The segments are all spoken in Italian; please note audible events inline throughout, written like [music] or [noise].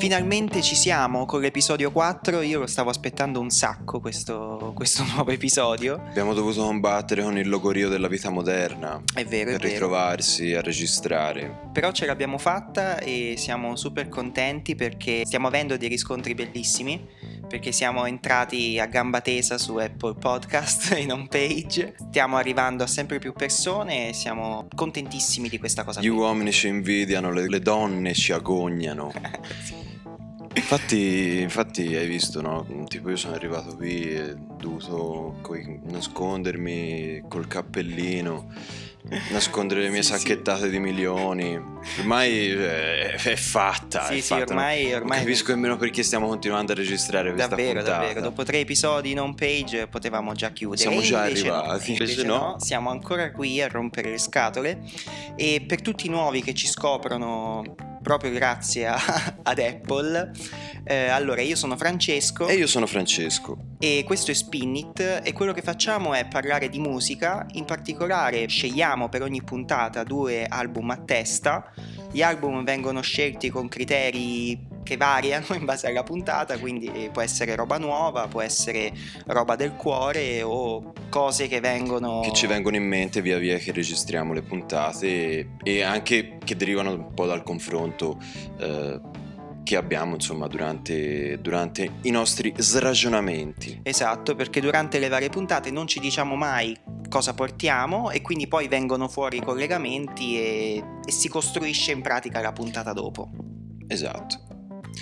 Finalmente ci siamo con l'episodio 4, io lo stavo aspettando un sacco questo, questo [laughs] nuovo episodio. Abbiamo dovuto combattere con il logorio della vita moderna. È vero, per è vero. ritrovarsi a registrare. Però ce l'abbiamo fatta e siamo super contenti perché stiamo avendo dei riscontri bellissimi, perché siamo entrati a gamba tesa su Apple Podcast [laughs] in home page, stiamo arrivando a sempre più persone e siamo contentissimi di questa cosa. Gli qui. uomini ci invidiano, le, le donne ci agognano. [laughs] Infatti, infatti hai visto, no? Tipo io sono arrivato qui e ho dovuto coi- nascondermi col cappellino, nascondere le mie Sì, sì. sacchettate di milioni. Ormai eh, è fatta. Sì, è sì, fatta, no? ormai- Non ormai- capisco nemmeno perché stiamo continuando a registrare questa Davvero, puntata. davvero. Dopo tre episodi in home page potevamo già chiudere. Siamo già no, arrivati, invece invece no. no. Siamo ancora qui a rompere le scatole. E per tutti i nuovi che ci scoprono proprio grazie a- [laughs] ad Apple, eh, allora io sono Francesco E io sono Francesco. e questo è Spin It e quello che facciamo è parlare di musica, in particolare scegliamo per ogni puntata due album a testa. Gli album vengono scelti con criteri che variano [laughs] in base alla puntata, quindi può essere roba nuova, può essere roba del cuore o cose che vengono che ci vengono in mente via via che registriamo le puntate e, anche che derivano un po' dal confronto eh, che abbiamo insomma durante, durante i nostri sragionamenti. Esatto, perché durante le varie puntate non ci diciamo mai cosa portiamo e quindi poi vengono fuori i collegamenti e, e si costruisce in pratica la puntata dopo. Esatto.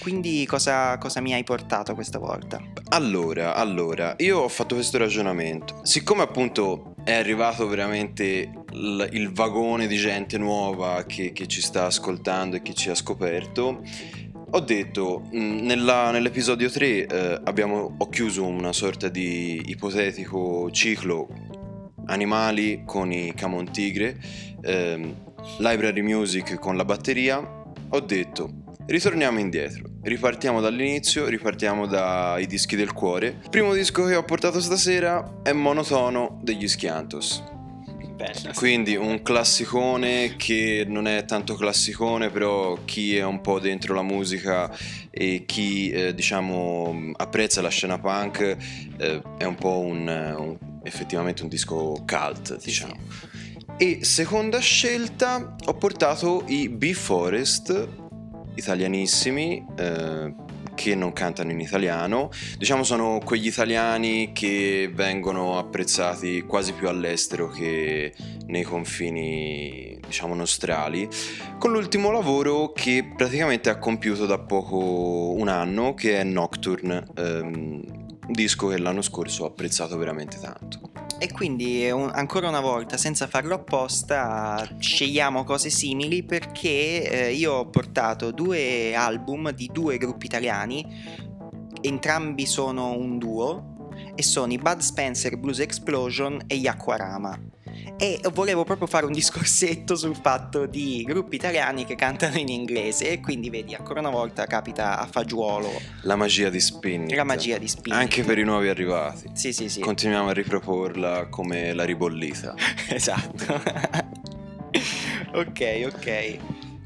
Quindi cosa, cosa mi hai portato questa volta? Allora, allora, io ho fatto questo ragionamento. Siccome appunto è arrivato veramente il, il vagone di gente nuova che, che ci sta ascoltando e che ci ha scoperto, ho detto, mh, nella- nell'episodio 3 eh, abbiamo, ho chiuso una sorta di ipotetico ciclo animali con i Camon Tigre, ehm, library music con la batteria, ho detto ritorniamo indietro, ripartiamo dall'inizio, ripartiamo dai dischi del cuore. Il primo disco che ho portato stasera è Monotono degli Schiantos. Bello. Quindi un classicone che non è tanto classicone, però chi è un po' dentro la musica e chi eh, diciamo apprezza la scena punk eh, è un po' un, un- effettivamente un disco cult, Sì, diciamo. E seconda scelta ho portato i B-Forest, italianissimi, eh, che non cantano in italiano. Diciamo sono quegli italiani che vengono apprezzati quasi più all'estero che nei confini, diciamo, nostrali. Con l'ultimo lavoro che praticamente ha compiuto da poco un anno, che è Nocturne. ehm, un disco che l'anno scorso ho apprezzato veramente tanto. E quindi un- ancora una volta, senza farlo apposta, scegliamo cose simili perché eh, io ho portato due album di due gruppi italiani, entrambi sono un duo, e sono i Bud Spencer Blues Explosion e gli Aquarama. E volevo proprio fare un [laughs] discorsetto sul fatto di gruppi italiani che cantano in inglese e quindi vedi ancora una volta capita a fagiolo La magia di Spin. la magia di Spin. Anche per i nuovi arrivati. Sì, sì, sì. Continuiamo a riproporla come la ribollita. [laughs] Esatto. [laughs] ok, ok.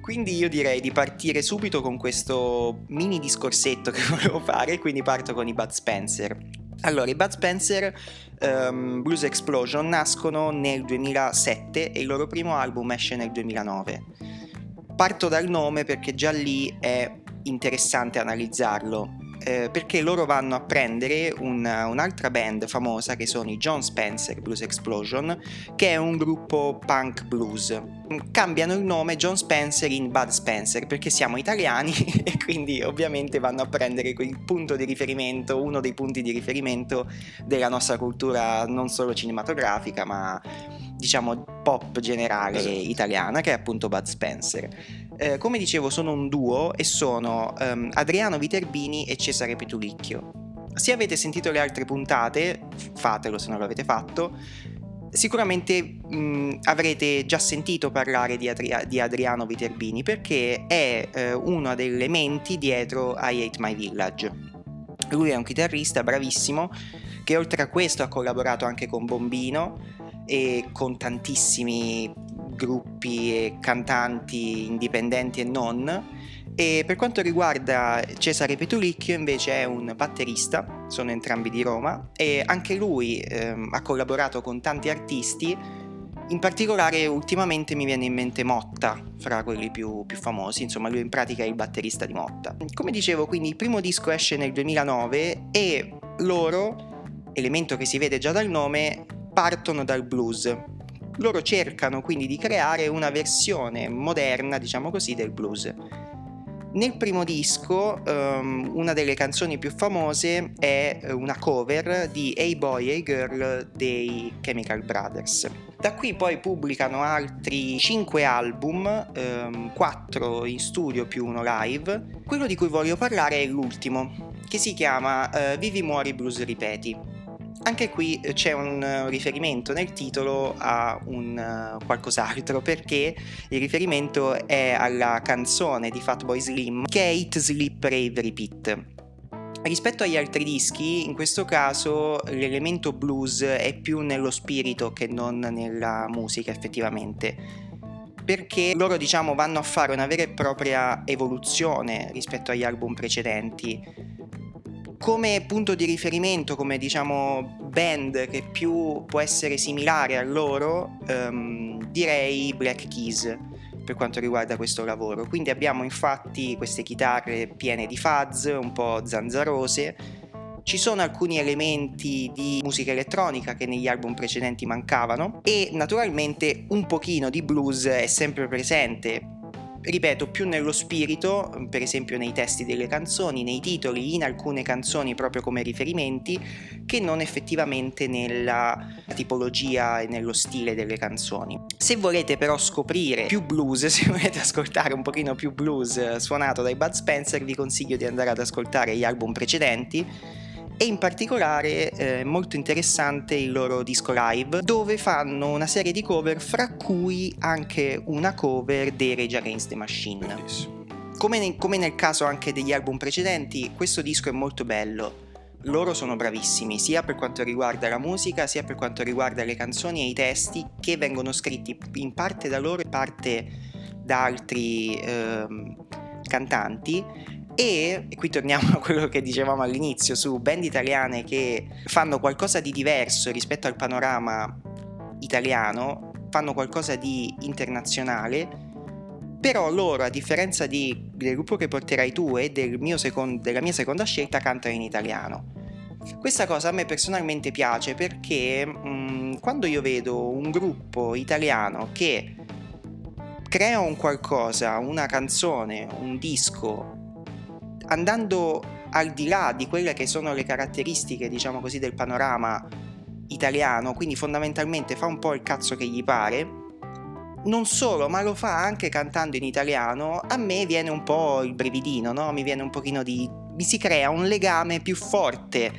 Quindi io direi di partire subito con questo mini discorsetto che volevo fare, quindi parto con i Bud Spencer. Allora, i Bud Spencer ehm, Blues Explosion nascono nel 2007 e il loro primo album esce nel 2009. Parto dal nome perché già lì è interessante analizzarlo, eh, perché loro vanno a prendere un- un'altra band famosa che sono i John Spencer Blues Explosion, che è un gruppo punk blues. Cambiano il nome John Spencer in Bud Spencer perché siamo italiani [laughs] e quindi ovviamente vanno a prendere quel punto di riferimento, uno dei punti di riferimento della nostra cultura non solo cinematografica ma diciamo pop generale Esatto. italiana che è appunto Bud Spencer. Eh, come dicevo sono un duo e sono ehm, Adriano Viterbini e Cesare Petulicchio. Se avete sentito le altre puntate, fatelo se non l'avete fatto, sicuramente mh, avrete già sentito parlare di, Adria- di Adriano Viterbini perché è eh, una delle menti dietro I Hate My Village. Lui è un chitarrista bravissimo che oltre a questo ha collaborato anche con Bombino e con tantissimi gruppi e cantanti indipendenti e non. E per quanto riguarda Cesare Petulicchio invece è un batterista, sono entrambi di Roma e anche lui ehm, ha collaborato con tanti artisti, in particolare ultimamente mi viene in mente Motta, fra quelli più, più famosi, insomma lui in pratica è il batterista di Motta. Come dicevo quindi il primo disco esce nel 2009 e loro, elemento che si vede già dal nome, partono dal blues. Loro cercano quindi di creare una versione moderna, diciamo così, del blues. Nel primo disco um, una delle canzoni più famose è eh, una cover di Hey Boy, Hey Girl dei Chemical Brothers. Da qui poi pubblicano altri 5 album, um, 4 in studio più uno live. Quello di cui voglio parlare è l'ultimo, che si chiama uh, Vivi Muori Blues Ripeti. Anche qui eh, c'è un eh, riferimento nel titolo a un uh, qualcos'altro perché il riferimento è alla canzone di Fatboy Slim che è Sleep Rave Repeat. Rispetto agli altri dischi, in questo caso l'elemento blues è più nello spirito che non nella musica effettivamente perché loro diciamo vanno a fare una vera e propria evoluzione rispetto agli album precedenti come punto di riferimento, come diciamo band che più può essere similare a loro, um, direi Black Keys per quanto riguarda questo lavoro. Quindi abbiamo infatti queste chitarre piene di fuzz, un po' zanzarose. Ci sono alcuni elementi di musica elettronica che negli album precedenti mancavano e naturalmente un pochino di blues è sempre presente ripeto, più nello spirito, per esempio nei testi delle canzoni, nei titoli, in alcune canzoni proprio come riferimenti, che non effettivamente nella tipologia e nello stile delle canzoni. Se volete però scoprire più blues, [laughs] se volete ascoltare un pochino più blues suonato dai Bud Spencer, vi consiglio di andare ad ascoltare gli album precedenti e in particolare è eh, molto interessante il loro disco live dove fanno una serie di cover fra cui anche una cover dei Rage Against the Machine. Come, ne, come nel caso anche degli album precedenti, questo disco è molto bello. Loro sono bravissimi sia per quanto riguarda la musica sia per quanto riguarda le canzoni e i testi che vengono scritti in parte da loro e parte da altri eh, cantanti e, qui torniamo a quello che dicevamo all'inizio su band italiane che fanno qualcosa di diverso rispetto al panorama italiano, fanno qualcosa di internazionale, però loro, a differenza di, del gruppo che porterai tu e del second, della mia seconda scelta, cantano in italiano. Questa cosa a me personalmente piace perché mh, mm, quando io vedo un gruppo italiano che crea un qualcosa, una canzone, un disco andando al di là di quelle che sono le caratteristiche, diciamo così, del panorama italiano, quindi fondamentalmente fa un po' il cazzo che gli pare, non solo, ma lo fa anche cantando in italiano, a me viene un po' il brividino, no? Mi viene un pochino di... mi si crea un legame più forte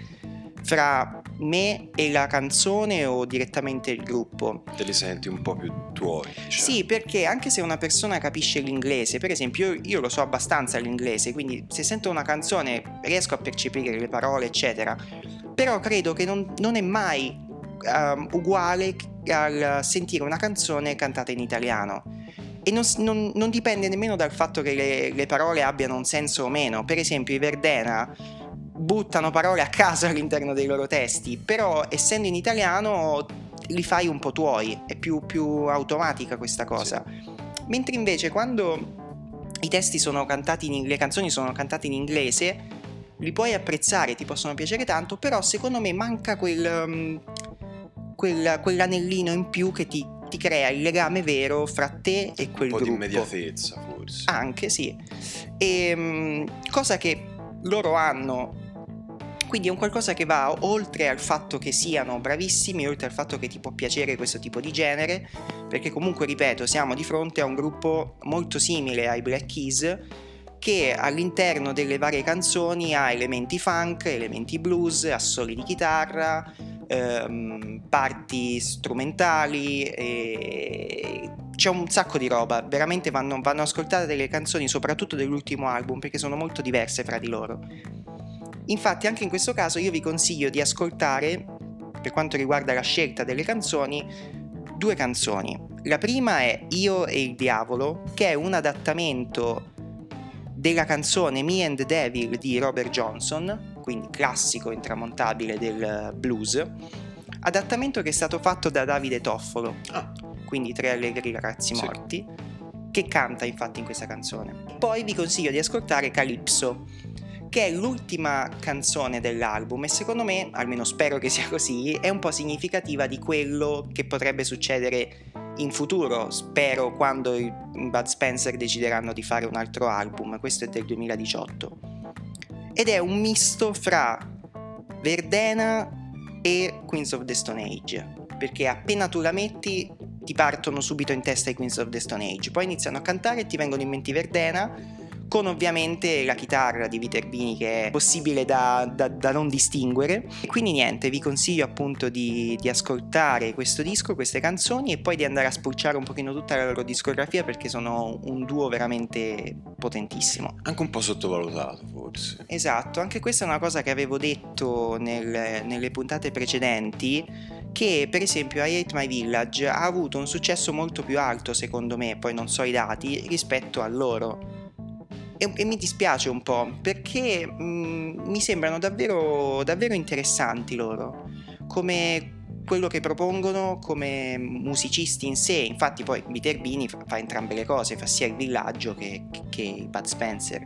fra me e la canzone o direttamente il gruppo. Te li senti un po' più tuoi. Diciamo. Sì, perché anche se una persona capisce l'inglese, per esempio io, io, lo so abbastanza l'inglese, quindi se sento una canzone riesco a percepire le parole, eccetera, però credo che non, non è mai um, uguale al sentire una canzone cantata in italiano. E non, non, non dipende nemmeno dal fatto che le, le parole abbiano un senso o meno. Per esempio, i Verdena buttano parole a caso all'interno dei loro testi, però essendo in italiano li fai un po' tuoi, è più, più automatica questa cosa. Mentre invece quando i testi sono cantati in le canzoni sono cantate in inglese, li puoi apprezzare, ti possono piacere tanto, però secondo me manca quel, um, quel, quell'anellino in più che ti, ti, crea il legame vero fra te e quel gruppo. Un po' gruppo. di immediatezza forse. Anche sì. E, um, cosa che loro hanno quindi è un qualcosa che va oltre al fatto che siano bravissimi, oltre al fatto che ti può piacere questo tipo di genere, perché comunque, ripeto, siamo di fronte a un gruppo molto simile ai Black Keys, che all'interno delle varie canzoni ha elementi funk, elementi blues, assoli di chitarra, ehm, parti strumentali, c'è un sacco di roba, veramente vanno, vanno ascoltate delle canzoni soprattutto dell'ultimo album perché sono molto diverse fra di loro. Infatti anche in questo caso io vi consiglio di ascoltare, per quanto riguarda la scelta delle canzoni, due canzoni. La prima è Io e il diavolo, che è un adattamento della canzone Me and the Devil di Robert Johnson, quindi classico intramontabile del blues, adattamento che è stato fatto da Davide Toffolo, Ah, quindi Tre allegri ragazzi Sì. morti, che canta infatti in questa canzone. Poi vi consiglio di ascoltare Calypso, che è l'ultima canzone dell'album e secondo me, almeno spero che sia così, è un po' significativa di quello che potrebbe succedere in futuro, spero quando i Bud Spencer decideranno di fare un altro album, questo è del 2018. Ed è un misto fra Verdena e Queens of the Stone Age, perché appena tu la metti ti partono subito in testa i Queens of the Stone Age, poi iniziano a cantare e ti vengono in mente Verdena, con ovviamente la chitarra di Viterbini che è possibile da, da- da non distinguere. E quindi niente, vi consiglio appunto di, di ascoltare questo disco, queste canzoni e poi di andare a spulciare un pochino tutta la loro discografia perché sono un duo veramente potentissimo. anche un po' sottovalutato forse. Esatto, anche questa è una cosa che avevo detto nel- nelle puntate precedenti, che per esempio I Hate My Village ha avuto un successo molto più alto secondo me, poi non so i dati, rispetto a loro. E, e mi dispiace un po' perché mm, mi sembrano davvero, davvero interessanti loro, come quello che propongono come musicisti in sé, infatti poi Viterbini fa, fa entrambe le cose, fa sia il villaggio che, che Bud Spencer.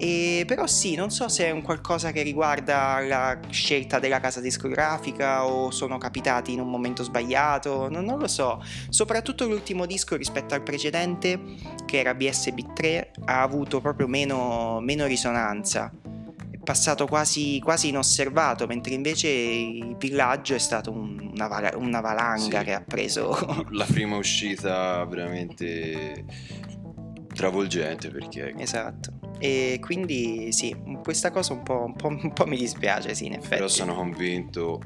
E però sì, non so se è un qualcosa che riguarda la scelta della casa discografica o sono capitati in un momento sbagliato, non, non lo so. Soprattutto l'ultimo disco rispetto al precedente, che era BSB3, ha avuto proprio meno, meno risonanza. È passato quasi, quasi inosservato, mentre invece il villaggio è stato un- una, vala- una valanga Sì. che ha preso. La prima uscita veramente travolgente perché esatto. E quindi sì, questa cosa un po', un po'- un po' mi dispiace, sì, in effetti. però sono convinto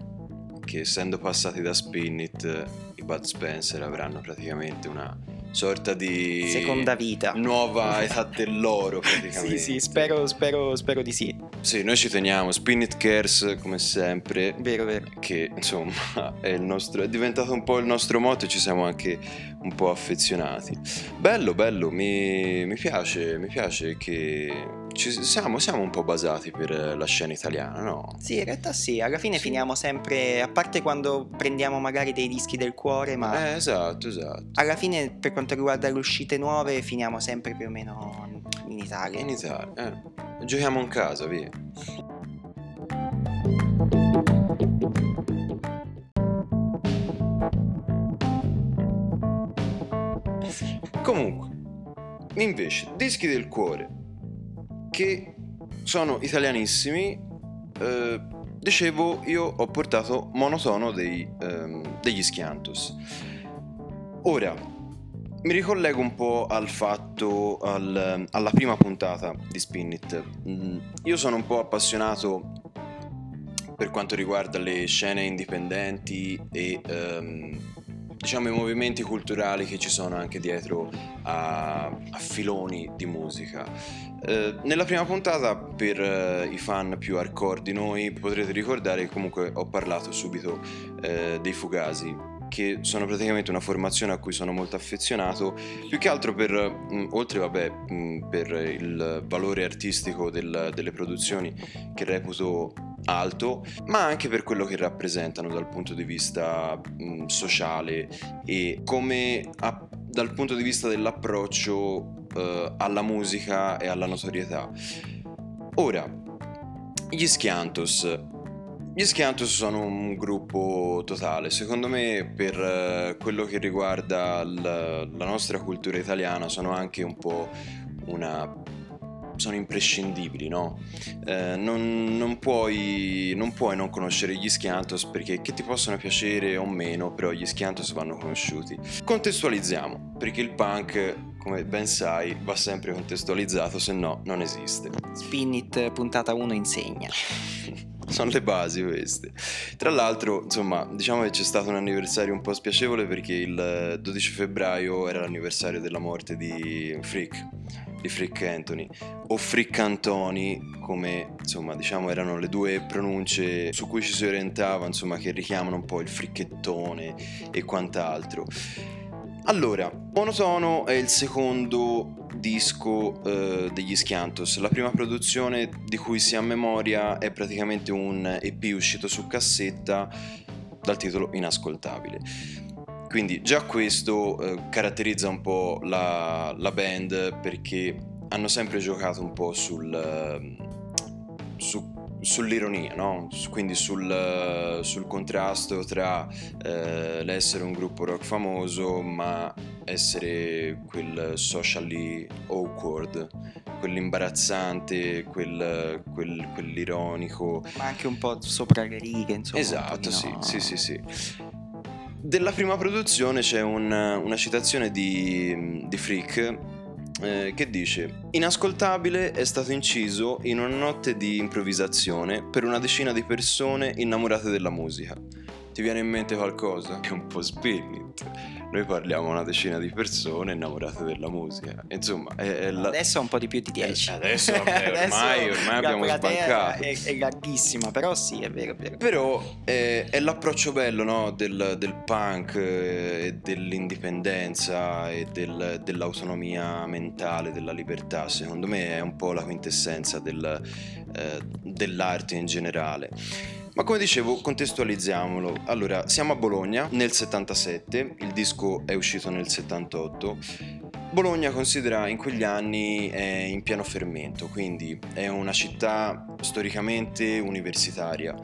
che essendo passati da Spinit i Bud Spencer avranno praticamente una sorta di Seconda vita. nuova età dell'oro praticamente. [laughs] Sì, sì, spero, spero, spero di sì. Sì, noi ci teniamo, Spinit Cares come sempre Vero, vero. che insomma è, il nostro, è diventato un po' il nostro motto e ci siamo anche un po' affezionati. Bello, bello, mi, mi piace, mi piace che ci siamo, siamo un po' basati per la scena italiana, no? Sì, in realtà sì, alla fine Sì. finiamo sempre, a parte quando prendiamo magari dei dischi del cuore, ma Eh, esatto, esatto. alla fine per quanto riguarda le uscite nuove finiamo sempre più o meno in Italia. In Italia, eh. Giochiamo in casa, via. Comunque, invece, dischi del cuore che sono italianissimi. eh, dicevo, io ho portato monotono dei, ehm, degli Schiantos. Ora, mi ricollego un po' al fatto, al- alla prima puntata di Spinit. Mm, Io sono un po' appassionato per quanto riguarda le scene indipendenti e ehm, diciamo i movimenti culturali che ci sono anche dietro a, a filoni di musica. Eh, nella prima puntata, per eh, i fan più hardcore di noi, potrete ricordare che comunque ho parlato subito eh, dei Fugazi, che sono praticamente una formazione a cui sono molto affezionato, più che altro per, mh, oltre vabbè, mh, per il valore artistico del- delle produzioni che reputo alto, ma anche per quello che rappresentano dal punto di vista mh, sociale e come a- dal punto di vista dell'approccio eh, alla musica e alla notorietà. Ora, gli Schiantos. Gli Schiantos sono un gruppo totale, secondo me per eh, quello che riguarda la nostra cultura italiana sono anche un po' una... sono imprescindibili, no? Eh, non, non puoi, non puoi non conoscere gli Schiantos perché che ti possono piacere o meno, però gli Schiantos vanno conosciuti. Contestualizziamo, perché il punk, come ben sai, va sempre contestualizzato, se no non esiste. Spinit puntata 1 insegna. [laughs] Sono le basi queste. Tra l'altro, insomma, diciamo che c'è stato un anniversario un po' spiacevole perché il 12 febbraio era l'anniversario della morte di Frick, di Frick Anthony, o Frick Antoni, come insomma, diciamo, erano le due pronunce su cui ci si orientava, insomma, che richiamano un po' il fricchettone e quant'altro. Allora, Monotono è il secondo disco eh, degli Schiantos. La prima produzione di cui si ha memoria è praticamente un EP uscito su cassetta dal titolo Inascoltabile. Quindi già questo eh, caratterizza un po' la, la, band perché hanno sempre giocato un po' sul, eh, su sull'ironia, no? quindi sul, sul, contrasto tra eh, l'essere un gruppo rock famoso ma essere quel socially awkward, quell'imbarazzante, quel, quel, quell'ironico. Ma anche un po' sopra le righe, insomma. Esatto, sì, no. sì, sì, sì. Della prima produzione c'è un, una citazione di, di Freak eh, che dice Inascoltabile è stato inciso in una notte di improvvisazione per una decina di persone innamorate della musica. Ti viene in mente qualcosa? È un po' spirit noi parliamo una decina di persone innamorate della musica. Insomma, è, è la... adesso è un po' di più di 10. Eh, adesso, [laughs] vabbè, ormai, ormai abbiamo sbancato. È, è, larghissima, però sì, è vero, è vero. Però è, è l'approccio bello no? del, del, punk eh, e dell'indipendenza e del, dell'autonomia mentale, della libertà. Secondo me è un po' la quintessenza del, eh, dell'arte in generale. Ma come dicevo, contestualizziamolo. Allora, siamo a Bologna nel 77, il disco è uscito nel 78. Bologna considera in quegli anni è in pieno fermento, quindi è una città storicamente universitaria.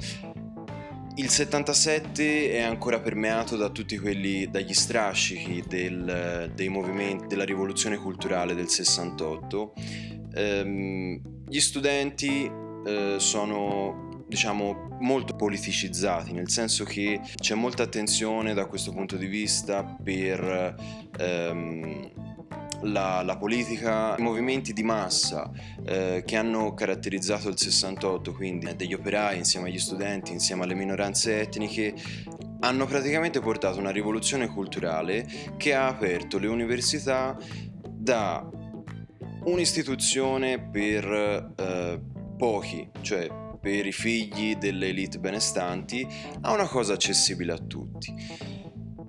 Il 77 è ancora permeato da tutti quelli, dagli strascichi del, dei movimenti della rivoluzione culturale del 68. Ehm, gli studenti eh, sono diciamo molto politicizzati, nel senso che c'è molta attenzione da questo punto di vista per ehm, la, la, politica, i movimenti di massa eh, che hanno caratterizzato il 68, quindi degli operai insieme agli studenti, insieme alle minoranze etniche, hanno praticamente portato una rivoluzione culturale che ha aperto le università da un'istituzione per eh, pochi, cioè per i figli delle elite benestanti a una cosa accessibile a tutti.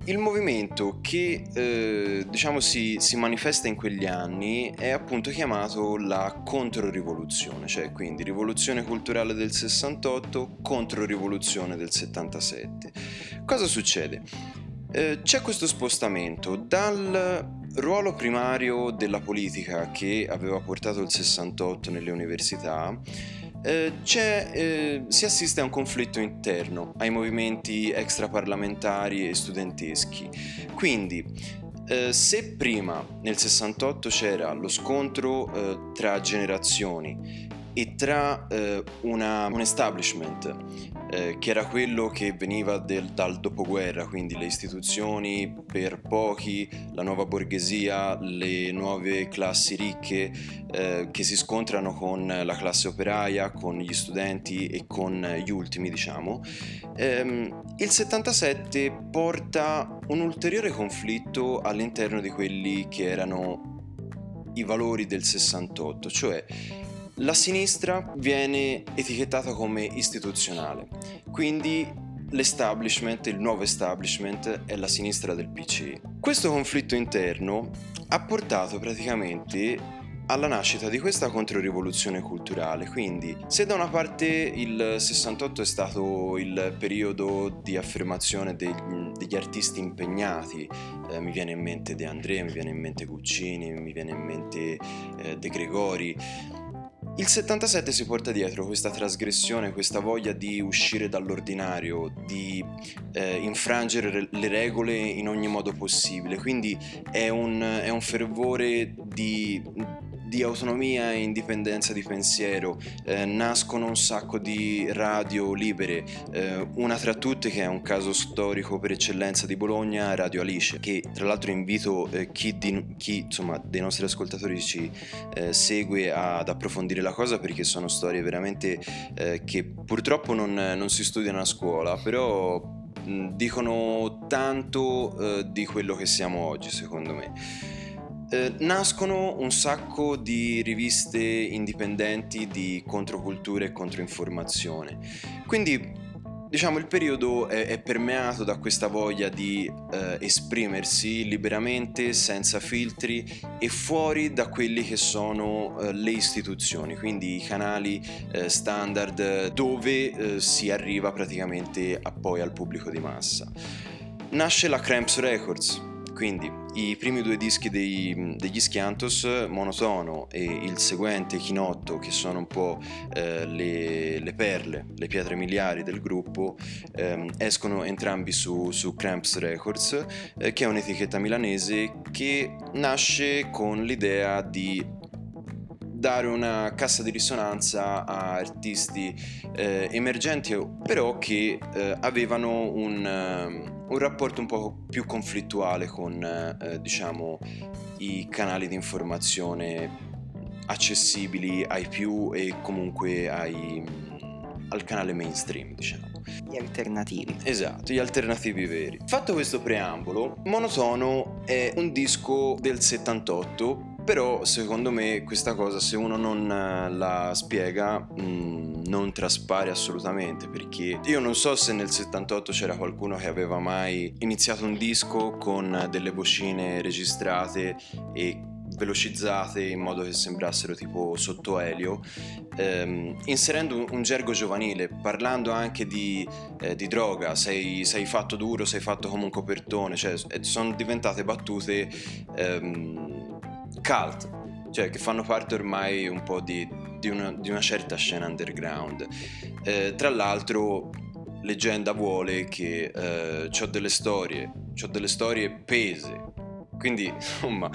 Il movimento che eh, diciamo si, si, manifesta in quegli anni è appunto chiamato la controrivoluzione, cioè quindi rivoluzione culturale del 68 contro rivoluzione del 77. Cosa succede? Eh, c'è questo spostamento dal ruolo primario della politica che aveva portato il 68 nelle università eh, eh, si assiste a un conflitto interno ai movimenti extraparlamentari e studenteschi. Quindi, eh, se prima nel 68 c'era lo scontro eh, tra generazioni e tra eh, una, un establishment eh, che era quello che veniva del, dal dopoguerra, quindi le istituzioni per pochi, la nuova borghesia, le nuove classi ricche eh, che si scontrano con la classe operaia, con gli studenti e con gli ultimi, diciamo. Ehm, il 77 porta un ulteriore conflitto all'interno di quelli che erano i valori del 68, cioè la sinistra viene etichettata come istituzionale, quindi l'establishment, il nuovo establishment è la sinistra del PC. Questo conflitto interno ha portato praticamente alla nascita di questa controrivoluzione culturale. Quindi, se da una parte il 68 è stato il periodo di affermazione degli, degli artisti impegnati, eh, mi viene in mente De André, mi viene in mente Guccini, mi viene in mente eh, De Gregori, il 77 si porta dietro questa trasgressione, questa voglia di uscire dall'ordinario, di eh, infrangere le regole in ogni modo possibile, quindi è un, è un fervore di di autonomia e indipendenza di pensiero, eh, nascono un sacco di radio libere, eh, una tra tutte che è un caso storico per eccellenza di Bologna, Radio Alice, che tra l'altro invito eh, chi, di, chi insomma, dei nostri ascoltatori ci eh, segue ad approfondire la cosa perché sono storie veramente eh, che purtroppo non, non si studiano a scuola, però dicono tanto eh, di quello che siamo oggi secondo me. Eh, nascono un sacco di riviste indipendenti di controcultura e controinformazione. Quindi diciamo il periodo è, è, permeato da questa voglia di eh, esprimersi liberamente, senza filtri e fuori da quelli che sono eh, le istituzioni, quindi i canali eh, standard dove eh, si arriva praticamente a poi al pubblico di massa. Nasce la Cramps Records, quindi i primi due dischi dei, degli Schiantos, Monotono e il seguente Chinotto, che sono un po' eh, le, le, perle, le pietre miliari del gruppo, ehm, escono entrambi su, su Cramps Records, eh, che è un'etichetta milanese che nasce con l'idea di dare una cassa di risonanza a artisti eh, emergenti però che eh, avevano un, uh, un, rapporto un po' più conflittuale con uh, diciamo i canali di informazione accessibili ai più e comunque ai, al canale mainstream diciamo gli alternativi. Esatto, gli alternativi veri. Fatto questo preambolo, Monotono è un disco del 78 però secondo me questa cosa se uno non eh, la spiega mm, non traspare assolutamente perché io non so se nel 78 c'era qualcuno che aveva mai iniziato un disco con delle vocine registrate e velocizzate in modo che sembrassero tipo sotto elio, ehm, inserendo un, un, gergo giovanile, parlando anche di, eh, di droga, sei, sei, fatto duro, sei fatto come un copertone, cioè sono diventate battute ehm, cult, cioè che fanno parte ormai un po' di, di, una, di una, certa scena underground. Eh, tra l'altro, leggenda vuole che eh, ho delle storie, ho delle storie pese, quindi [laughs] insomma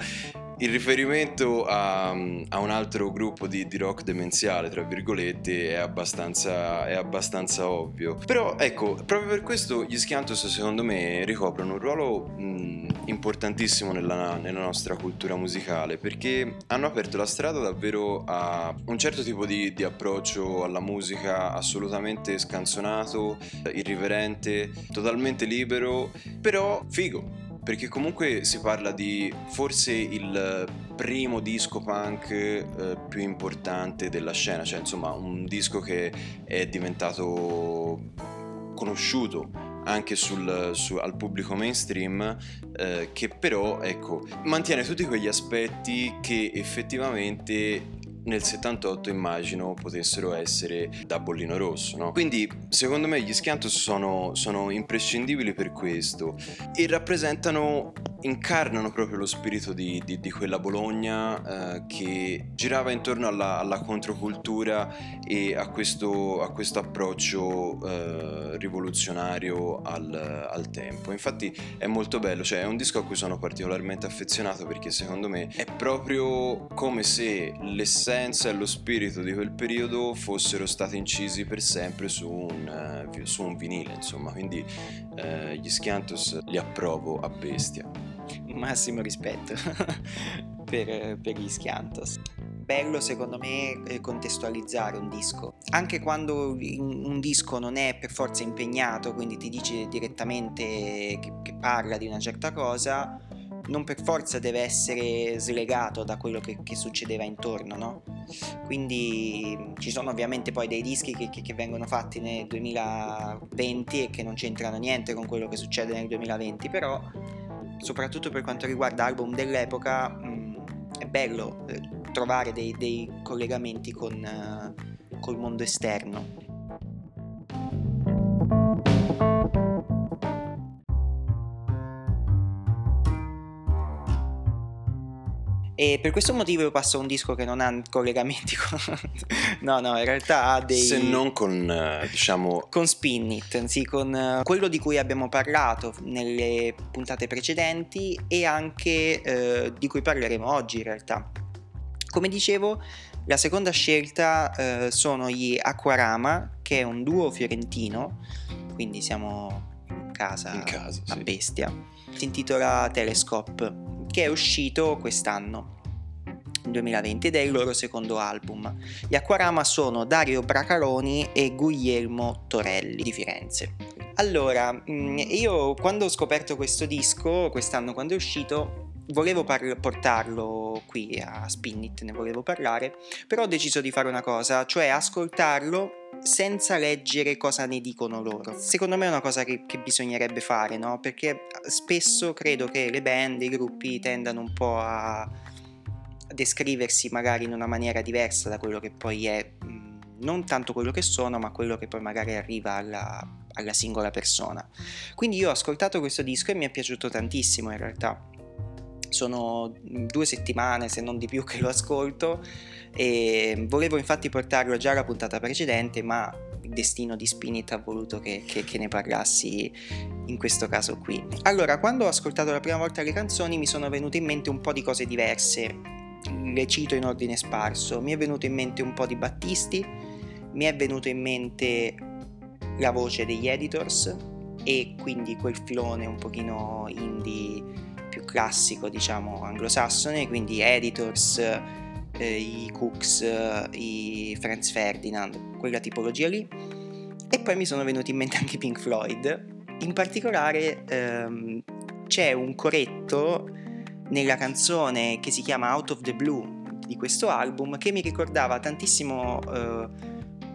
il riferimento a, a, un altro gruppo di, di, rock demenziale, tra virgolette, è abbastanza, è abbastanza, ovvio. Però ecco, proprio per questo gli Schiantos secondo me ricoprono un ruolo mh, importantissimo nella, nella, nostra cultura musicale perché hanno aperto la strada davvero a un certo tipo di, di approccio alla musica assolutamente scanzonato, irriverente, totalmente libero, però figo perché comunque si parla di forse il primo disco punk eh, più importante della scena, cioè insomma un disco che è diventato conosciuto anche sul, su, al pubblico mainstream eh, che però ecco mantiene tutti quegli aspetti che effettivamente nel 78 immagino potessero essere da bollino rosso. No? Quindi secondo me gli Schiantos sono, sono imprescindibili per questo e rappresentano incarnano proprio lo spirito di, di, di quella Bologna eh, che girava intorno alla, alla controcultura e a questo, a questo approccio eh, rivoluzionario al, al, tempo. Infatti è molto bello, cioè è un disco a cui sono particolarmente affezionato perché secondo me è proprio come se l'essenza e lo spirito di quel periodo fossero stati incisi per sempre su un, uh, su un vinile, insomma, quindi uh, gli Schiantos li approvo a bestia massimo rispetto [laughs] per, per, gli Schiantos. Bello secondo me eh, contestualizzare un disco, anche quando un disco non è per forza impegnato, quindi ti dice direttamente che, che parla di una certa cosa, non per forza deve essere slegato da quello che, che succedeva intorno, no? Quindi ci sono ovviamente poi dei dischi che, che, che, vengono fatti nel 2020 e che non c'entrano niente con quello che succede nel 2020, però soprattutto per quanto riguarda album dell'epoca, mh, è bello eh, trovare dei, dei, collegamenti con uh, col mondo esterno. E per questo motivo io passo a un disco che non ha collegamenti [laughs] con... no, no, in realtà ha dei... Se non con, eh, diciamo... Con Spin It, sì, con eh, quello di cui abbiamo parlato nelle puntate precedenti e anche eh, di cui parleremo oggi in realtà. Come dicevo, la seconda scelta eh, sono gli Aquarama, che è un duo fiorentino, quindi siamo in casa, in casa a sì. bestia. Si intitola Telescope che è uscito quest'anno. 2020 ed è il loro secondo album. Gli Acquarama sono Dario Bracaloni e Guglielmo Torelli di Firenze. Allora, mm, io quando ho scoperto questo disco, quest'anno quando è uscito, volevo par- portarlo qui a Spinnit, ne volevo parlare, però ho deciso di fare una cosa, cioè ascoltarlo senza leggere cosa ne dicono loro. Secondo me è una cosa che, che, bisognerebbe fare, no? Perché spesso credo che le band, i gruppi tendano un po' a descriversi magari in una maniera diversa da quello che poi è, non tanto quello che sono, ma quello che poi magari arriva alla, alla singola persona. Quindi io ho ascoltato questo disco e mi è piaciuto tantissimo in realtà. Sono due settimane, se non di più, che lo ascolto e volevo infatti portarlo già alla puntata precedente, ma il destino di Spinit ha voluto che, che, che, ne parlassi in questo caso qui. Allora, quando ho ascoltato la prima volta le canzoni mi sono venute in mente un po' di cose diverse, le cito in ordine sparso. Mi è venuto in mente un po' di Battisti, mi è venuto in mente la voce degli editors e quindi quel filone un pochino indie più classico, diciamo anglosassone, quindi editors eh, i Cooks, i Franz Ferdinand, quella tipologia lì. E poi mi sono venuti in mente anche Pink Floyd. In particolare ehm, c'è un coretto nella canzone che si chiama Out of the Blue di questo album che mi ricordava tantissimo eh,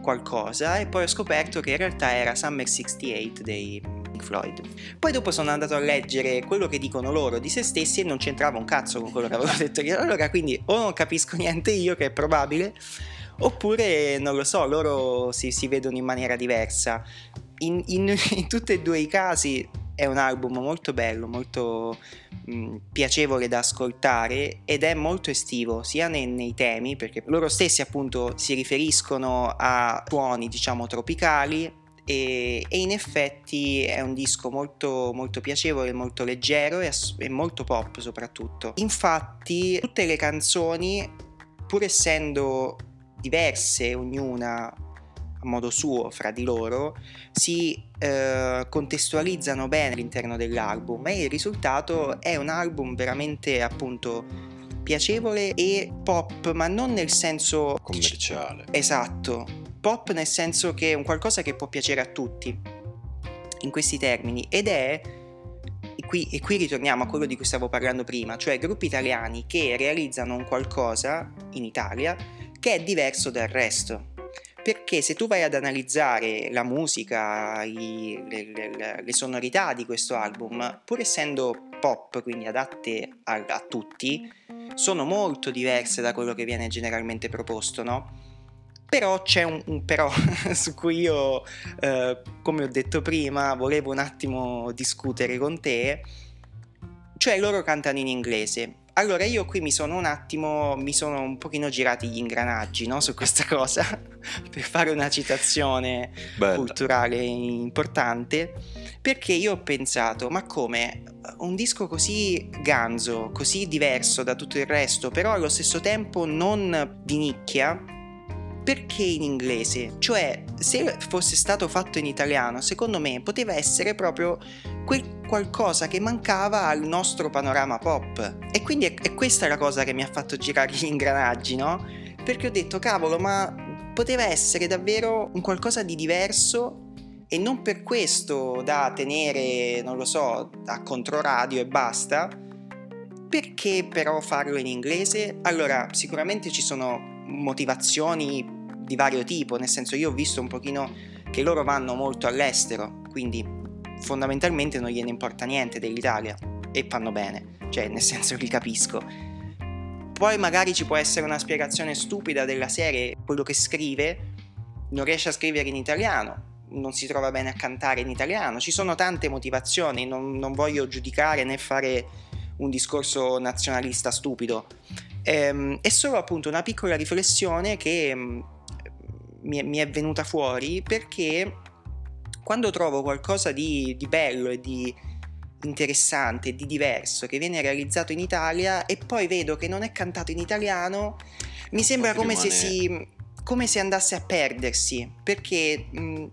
qualcosa e poi ho scoperto che in realtà era Summer 68 dei Pink Floyd. Poi dopo sono andato a leggere quello che dicono loro di se stessi e non c'entrava un cazzo con quello che avevo [laughs] detto io. Allora quindi o non capisco niente io, che è probabile, oppure non lo so, loro si, si vedono in maniera diversa. In, in, [laughs] in tutti e due i casi è un album molto bello, molto mh, piacevole da ascoltare ed è molto estivo sia nei, nei, temi perché loro stessi appunto si riferiscono a suoni diciamo tropicali e, e, in effetti è un disco molto, molto piacevole, molto leggero e, e molto pop soprattutto. Infatti tutte le canzoni, pur essendo diverse ognuna a modo suo fra di loro, si eh, contestualizzano bene all'interno dell'album e il risultato è un album veramente appunto piacevole e pop, ma non nel senso commerciale. Esatto, pop nel senso che è un qualcosa che può piacere a tutti, in questi termini, ed è, e qui, e qui ritorniamo a quello di cui stavo parlando prima, cioè gruppi italiani che realizzano un qualcosa in Italia che è diverso dal resto. Perché se tu vai ad analizzare la musica, i, le, le, le, sonorità di questo album, pur essendo pop, quindi adatte a, a tutti, sono molto diverse da quello che viene generalmente proposto, no? Però c'è un, un però [laughs] su cui io, eh, come ho detto prima, volevo un attimo discutere con te, cioè loro cantano in inglese. Allora io qui mi sono un attimo, mi sono un pochino girati gli ingranaggi no, su questa [laughs] cosa, per fare una citazione Bella. culturale importante, perché io ho pensato, ma come un disco così ganzo, così diverso da tutto il resto, però allo stesso tempo non di nicchia, perché in inglese? Cioè, se fosse stato fatto in italiano, secondo me poteva essere proprio quel qualcosa che mancava al nostro panorama pop. E quindi è, è questa la cosa che mi ha fatto girare gli ingranaggi, no? Perché ho detto, cavolo, ma poteva essere davvero un qualcosa di diverso e non per questo da tenere, non lo so, a controradio e basta. Perché però farlo in inglese? Allora, sicuramente ci sono motivazioni di vario tipo, nel senso io ho visto un pochino che loro vanno molto all'estero, quindi fondamentalmente non gliene importa niente dell'Italia e fanno bene, cioè nel senso li capisco. Poi magari ci può essere una spiegazione stupida della serie, quello che scrive non riesce a scrivere in italiano, non si trova bene a cantare in italiano, ci sono tante motivazioni, non, non voglio giudicare né fare un discorso nazionalista stupido, Ehm, è solo appunto una piccola riflessione che mm, mi è, mi è venuta fuori perché quando trovo qualcosa di, di bello e di interessante, di diverso che viene realizzato in Italia e poi vedo che non è cantato in italiano, mi sembra come se, si, come se andasse a perdersi perché mh, mm,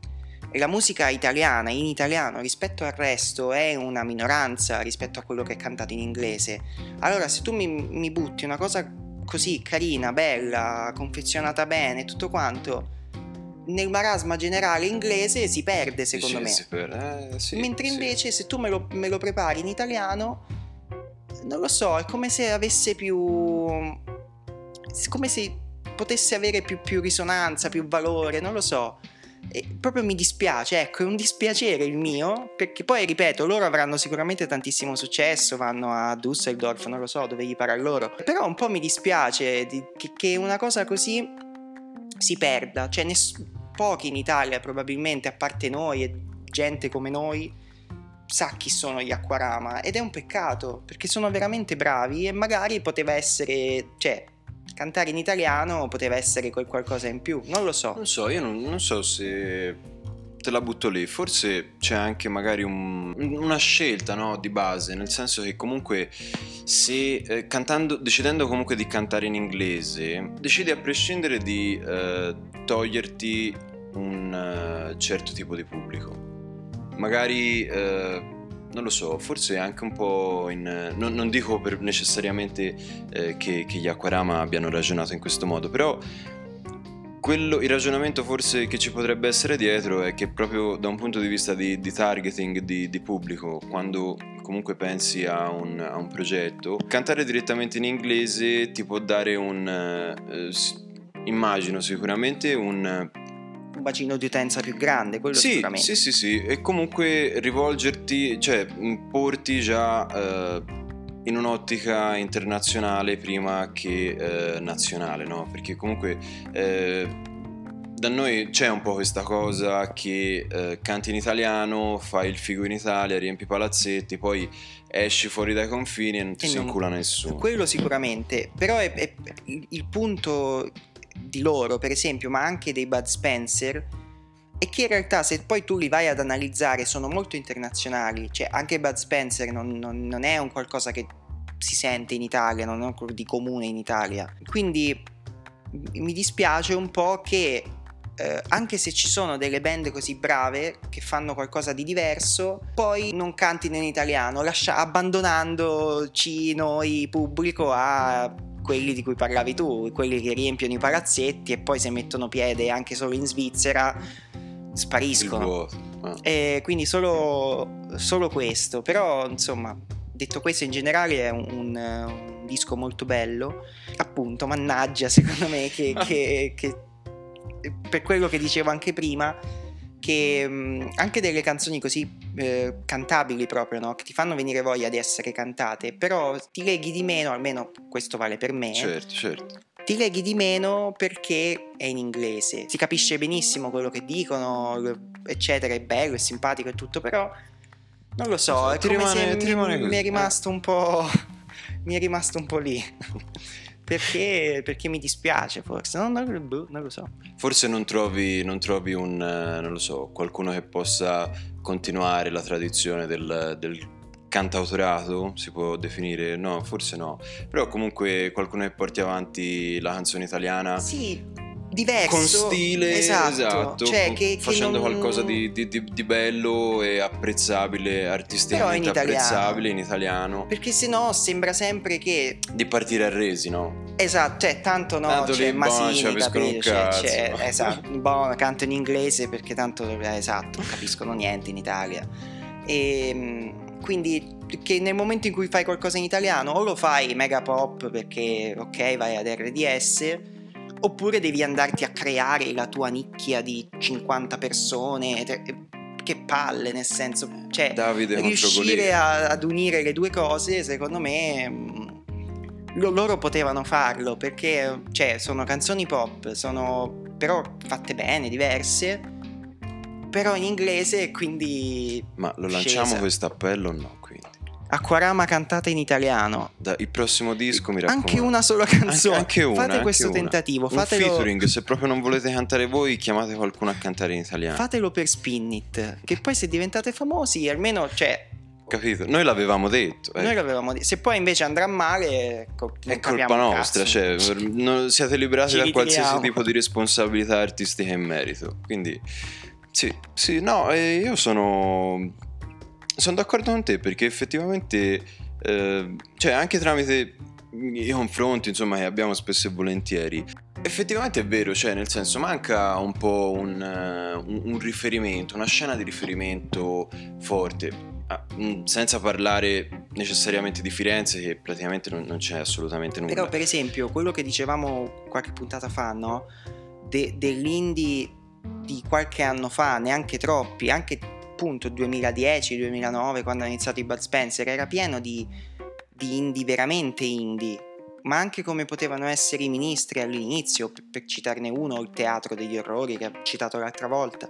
la musica italiana in italiano rispetto al resto è una minoranza rispetto a quello che è cantato in inglese. Allora, se tu mi, mi butti una cosa così carina, bella, confezionata bene, tutto quanto, nel marasma generale inglese si perde secondo me. Per... Eh, sì, Mentre invece sì. se tu me lo, me lo prepari in italiano, non lo so, è come se avesse più... come se potesse avere più, più risonanza, più valore, non lo so E proprio mi dispiace, ecco, è un dispiacere il mio, perché poi ripeto, loro avranno sicuramente tantissimo successo, vanno a Düsseldorf, non lo so, dove gli pare a loro. Però un po' mi dispiace di, che, che, una cosa così si perda, cioè ness- pochi in Italia probabilmente, a parte noi e gente come noi, sa chi sono gli Acquarama ed è un peccato, perché sono veramente bravi e magari poteva essere, cioè cantare in italiano poteva essere quel qualcosa in più, non lo so. Non so, io non, non so se te la butto lì, forse c'è anche magari un, una scelta no, di base, nel senso che comunque se eh, cantando, decidendo comunque di cantare in inglese, decidi a prescindere di eh, toglierti un uh, certo tipo di pubblico. Magari... Non lo so, forse anche un po' in... Non, non dico necessariamente eh, che, che, gli Aquarama abbiano ragionato in questo modo, però quello, il ragionamento forse che ci potrebbe essere dietro è che proprio da un punto di vista di, di targeting di, di, pubblico, quando comunque pensi a un, a un, progetto, cantare direttamente in inglese ti può dare un... Eh, immagino sicuramente un bacino di utenza più grande, quello sì, sicuramente. Sì, sì, sì, e comunque rivolgerti, cioè porti già eh, in un'ottica internazionale prima che eh, nazionale, no? Perché comunque eh, da noi c'è un po' questa cosa che eh, canti in italiano, fai il figo in Italia, riempi palazzetti, poi esci fuori dai confini e non ti e si non, incula nessuno. Quello sicuramente, però è, è, il punto di loro, per esempio, ma anche dei Bud Spencer, è che in realtà se poi tu li vai ad analizzare sono molto internazionali, cioè anche Bud Spencer non, non, non è un qualcosa che si sente in Italia, non è un qualcosa di comune in Italia. Quindi mi dispiace un po' che eh, anche se ci sono delle band così brave che fanno qualcosa di diverso, poi non cantino in italiano, lascia- abbandonandoci noi pubblico a quelli di cui parlavi tu, quelli che riempiono i palazzetti e poi se mettono piede anche solo in Svizzera spariscono. Ah. E quindi solo, solo, questo, però insomma, detto questo in generale è un, un, un disco molto bello, appunto, mannaggia secondo me che, [laughs] che, che per quello che dicevo anche prima che mh, mm, anche delle canzoni così eh, cantabili proprio, no? che ti fanno venire voglia di essere cantate, però ti leghi di meno, almeno questo vale per me. Certo, certo. Ti leghi di meno perché è in inglese. Si capisce benissimo quello che dicono, eccetera, è bello, è simpatico e tutto, però non lo so, è come rimane, mi, mi, è rimasto un po'... [laughs] mi è rimasto un po' lì perché, perché mi dispiace forse, non, non, boh, non, lo so. Forse non trovi, non trovi un, eh, non lo so, qualcuno che possa continuare la tradizione del, del cantautorato, si può definire, no, forse no, però comunque qualcuno che porti avanti la canzone italiana. Sì, diverso. Con stile esatto, esatto cioè che, facendo che non... qualcosa di, di, di, bello e apprezzabile artisticamente in apprezzabile in italiano. Perché se no sembra sempre che di partire a resi no? esatto cioè tanto no tanto c'è Masini capito? cioè, c'è, esatto boh, canto in inglese perché tanto eh, esatto non capiscono niente in Italia. E ehm, quindi che nel momento in cui fai qualcosa in italiano o lo fai mega pop perché ok vai ad RDS oppure devi andarti a creare la tua nicchia di 50 persone. Che palle, nel senso, cioè, Davide riuscire a, ad unire le due cose, secondo me, mm, loro potevano farlo perché, cioè, sono canzoni pop, sono però fatte bene, diverse, però in inglese, quindi. Ma lo lanciamo questo appello o no? Acquarama cantata in italiano. Da, il prossimo disco mi raccomando. Anche una sola canzone. Anche, anche una. Fate anche questo una. tentativo. Un fatelo... featuring, se proprio non volete cantare voi, chiamate qualcuno a cantare in italiano. Fatelo per Spinnit. Che poi se diventate famosi, almeno, cioè... Capito? Noi l'avevamo detto. Eh. Noi l'avevamo detto. Se poi invece andrà male, ecco, è colpa nostra. Cioè, non, siete liberati da qualsiasi tipo di responsabilità artistica in merito. Quindi, sì, sì, no, eh, io sono sono d'accordo con te perché effettivamente, eh, cioè anche tramite i confronti insomma che abbiamo spesso e volentieri, effettivamente è vero, cioè nel senso manca un po' un, un, un riferimento, una scena di riferimento forte. Ah, mm, senza parlare necessariamente di Firenze, che praticamente non, non, c'è assolutamente nulla. Però, per esempio, quello che dicevamo qualche puntata fa, no? De, dell'indie di qualche anno fa, neanche troppi, anche appunto 2010-2009 quando hanno iniziato i Bud Spencer, era pieno di, di indie veramente indie, ma anche come potevano essere i ministri all'inizio, per, per citarne uno, il teatro degli orrori che ho citato l'altra volta.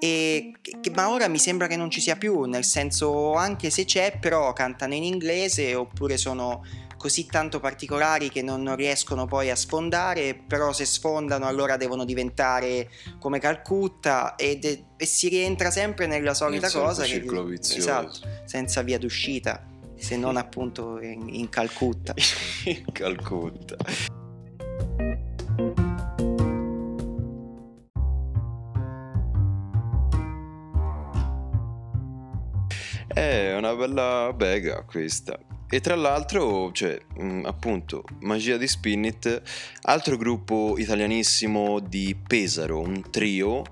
E, che, ma ora mi sembra che non ci sia più, nel senso anche se c'è, però cantano in inglese oppure sono così tanto particolari che non, non, riescono poi a sfondare, però se sfondano allora devono diventare come Calcutta ed, e si rientra sempre nella solita Il cosa. Che, vizioso. Esatto, senza via d'uscita, se non appunto in, in Calcutta. [laughs] in Calcutta. È una bella bega questa. E tra l'altro, cioè, mh, appunto, Magia di Spinit, altro gruppo italianissimo di Pesaro, un trio,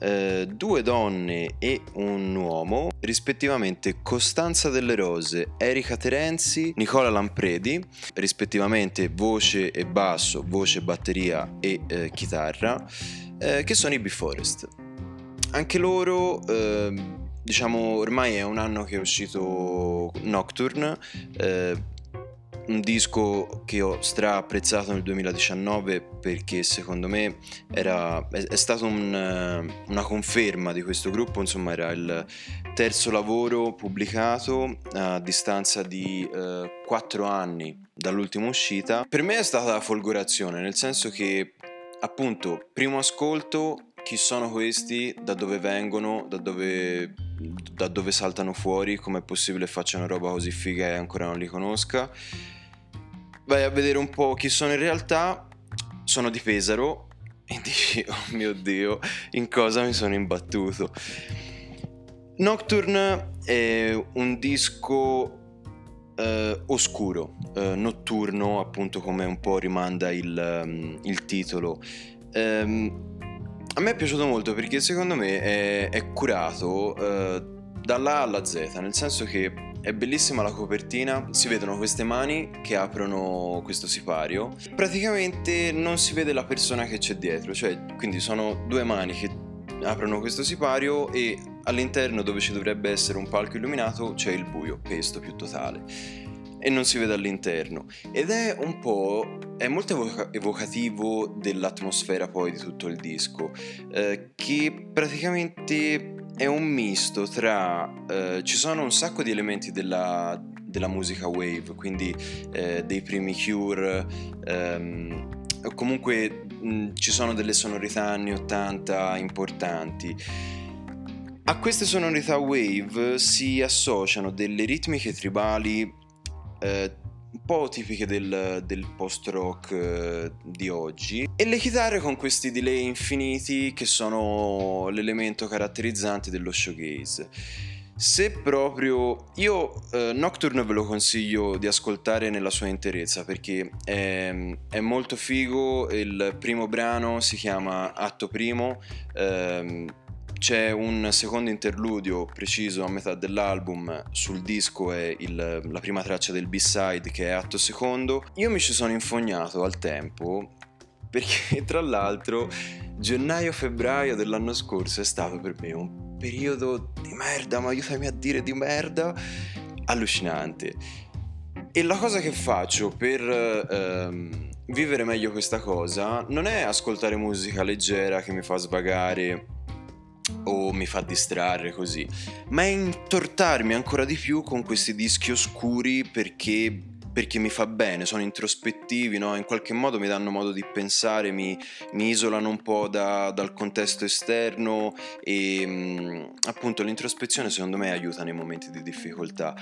eh, due donne e un uomo, rispettivamente Costanza delle Rose, Erika Terenzi, Nicola Lampredi, rispettivamente voce e basso, voce, batteria e eh, chitarra, eh, che sono i B-Forest. Anche loro ehm, diciamo ormai è un anno che è uscito Nocturne, eh, un disco che ho stra apprezzato nel 2019 perché secondo me era, è, è stata un, una conferma di questo gruppo, insomma era il terzo lavoro pubblicato a distanza di eh, 4 anni dall'ultima uscita. Per me è stata folgorazione, nel senso che appunto primo ascolto chi sono questi, da dove vengono, da dove, da dove saltano fuori, com'è possibile facciano roba così figa e ancora non li conosca. Vai a vedere un po' chi sono in realtà, sono di Pesaro [laughs] e dici, oh mio dio, in cosa mi sono imbattuto. Nocturne è un disco eh, oscuro, eh, notturno, appunto come un po' rimanda il, um, il titolo. Um, a me è piaciuto molto perché secondo me è, è curato eh, dalla A alla Z, nel senso che è bellissima la copertina, si vedono queste mani che aprono questo sipario. Praticamente non si vede la persona che c'è dietro, cioè quindi sono due mani che aprono questo sipario e all'interno dove ci dovrebbe essere un palco illuminato c'è il buio, pesto più totale e non si vede all'interno. Ed è un po' è molto evoca- evocativo dell'atmosfera poi di tutto il disco eh, che praticamente è un misto tra eh, ci sono un sacco di elementi della, della musica wave quindi eh, dei primi Cure ehm, comunque mh, ci sono delle sonorità anni 80 importanti. A queste sonorità wave si associano delle ritmiche tribali eh, un po' tipiche del, del post-rock eh, di oggi e le chitarre con questi delay infiniti che sono l'elemento caratterizzante dello showcase. Se proprio io eh, Nocturne ve lo consiglio di ascoltare nella sua interezza perché è, è, molto figo. Il primo brano si chiama Atto Primo. Ehm, c'è un secondo interludio preciso a metà dell'album, sul disco è il, la prima traccia del B-side che è atto secondo. Io mi ci sono infognato al tempo perché [laughs] tra l'altro gennaio-febbraio dell'anno scorso è stato per me un periodo di merda, ma aiutami a dire di merda, allucinante. E la cosa che faccio per ehm, vivere meglio questa cosa non è ascoltare musica leggera che mi fa svagare o mi fa distrarre così, ma è intortarmi ancora di più con questi dischi oscuri perché, perché mi fa bene, sono introspettivi, no? in qualche modo mi danno modo di pensare, mi, mi isolano un po' da, dal contesto esterno e mm, appunto l'introspezione secondo me aiuta nei momenti di difficoltà.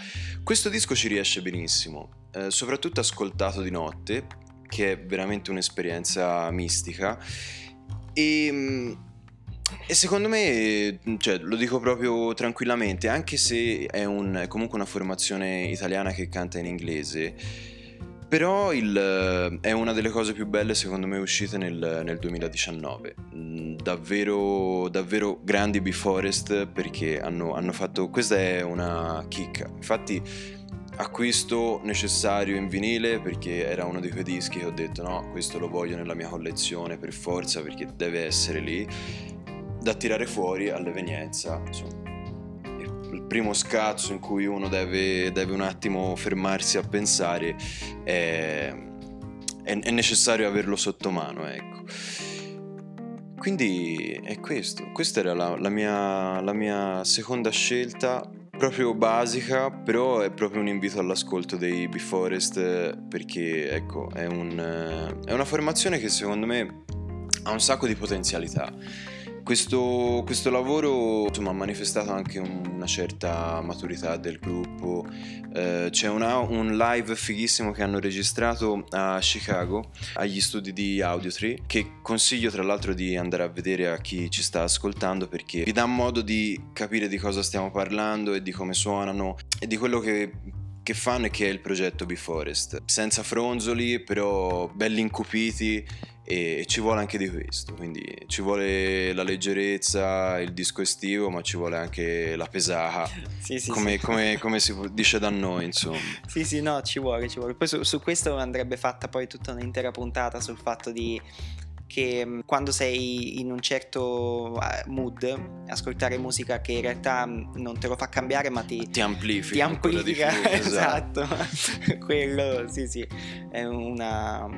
Questo disco ci riesce benissimo, eh, soprattutto ascoltato di notte, che è veramente un'esperienza mistica e mm, e secondo me, cioè, lo dico proprio tranquillamente, anche se è un, comunque una formazione italiana che canta in inglese, però il, è una delle cose più belle secondo me uscite nel, nel 2019. Mm, davvero, davvero grandi B-Forest perché hanno, hanno fatto... Questa è una chicca. Infatti acquisto necessario in vinile perché era uno di quei dischi che ho detto no, questo lo voglio nella mia collezione per forza perché deve essere lì, da tirare fuori all'evenienza, insomma. Il primo scazzo in cui uno deve, deve un attimo fermarsi a pensare è, è, è necessario averlo sotto mano, ecco. Quindi è questo, questa era la, la, mia, la mia seconda scelta proprio basica, però è proprio un invito all'ascolto dei B-Forest perché ecco, è, un, è una formazione che secondo me ha un sacco di potenzialità questo, questo, lavoro insomma, ha manifestato anche una certa maturità del gruppo. Eh, c'è una, un live fighissimo che hanno registrato a Chicago, agli studi di Audiotree, che consiglio tra l'altro di andare a vedere a chi ci sta ascoltando perché vi dà modo di capire di cosa stiamo parlando e di come suonano e di quello che che fanno e che è il progetto B-Forest. Senza fronzoli, però belli incupiti e ci vuole anche di questo, quindi ci vuole la leggerezza, il disco estivo, ma ci vuole anche la pesata, [laughs] sì, sì, come, sì. Come, [laughs] come, si dice da noi, insomma. Sì, sì, no, ci vuole, ci vuole. Poi su, su questo andrebbe fatta poi tutta un'intera puntata sul fatto di che mm, quando sei in un certo eh, mood, ascoltare musica che in realtà mm, non te lo fa cambiare, ma ti, ti amplifica. Ti amplifica, [laughs] più, esatto. Quello, sì, sì, è una,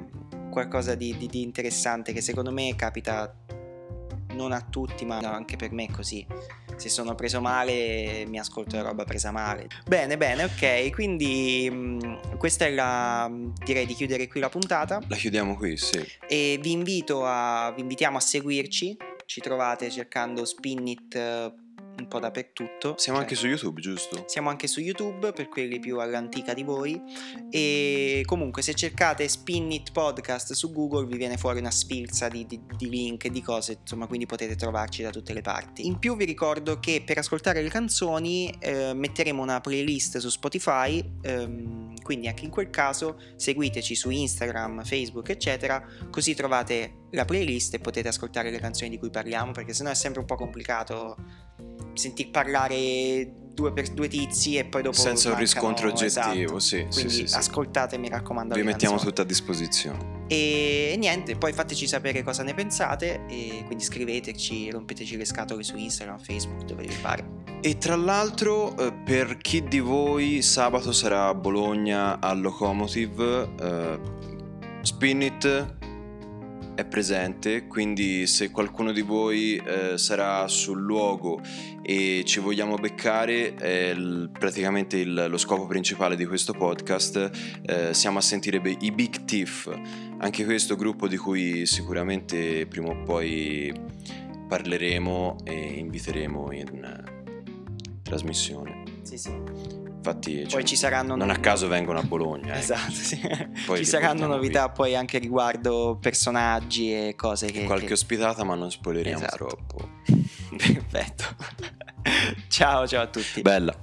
qualcosa di, di, di interessante che secondo me capita non a tutti, ma anche per me è così se sono preso male mi ascolto la roba presa male. Bene, bene, ok, quindi mh, mm, questa è la direi di chiudere qui la puntata. La chiudiamo qui, sì. E vi invito a vi invitiamo a seguirci. Ci trovate cercando Spinit un po' dappertutto. Siamo cioè, anche su YouTube, giusto? Siamo anche su YouTube per quelli più all'antica di voi. E comunque, se cercate Spin It Podcast su Google, vi viene fuori una sfilza di, di, di link e di cose, insomma, quindi potete trovarci da tutte le parti. In più, vi ricordo che per ascoltare le canzoni eh, metteremo una playlist su Spotify. Ehm, quindi, anche in quel caso, seguiteci su Instagram, Facebook, eccetera, così trovate la playlist e potete ascoltare le canzoni di cui parliamo, perché sennò è sempre un po' complicato sentir parlare due, per, due tizi e poi dopo senza un riscontro oggettivo esatto. sì, quindi sì, sì, ascoltate mi raccomando vi mettiamo tutto a disposizione. E niente poi fateci sapere cosa ne pensate e quindi scriveteci rompeteci le scatole su Instagram Facebook dove vi pare. E tra l'altro eh, per chi di voi sabato sarà a Bologna al Locomotive eh, Spin It è presente, quindi se qualcuno di voi eh, sarà sul luogo e ci vogliamo beccare, è il, praticamente il, lo scopo principale di questo podcast, eh, siamo a sentire i Big Thief, anche questo gruppo di cui sicuramente prima o poi parleremo e inviteremo in trasmissione. Sì, sì. Infatti, cioè, poi ci saranno non a caso vengono a Bologna. Eh. esatto, sì. ci saranno novità qui. poi anche riguardo personaggi e cose che... Qualche che... ospitata, ma non spoileriamo esatto. troppo. [laughs] Perfetto. [laughs] ciao, ciao a tutti. Bella.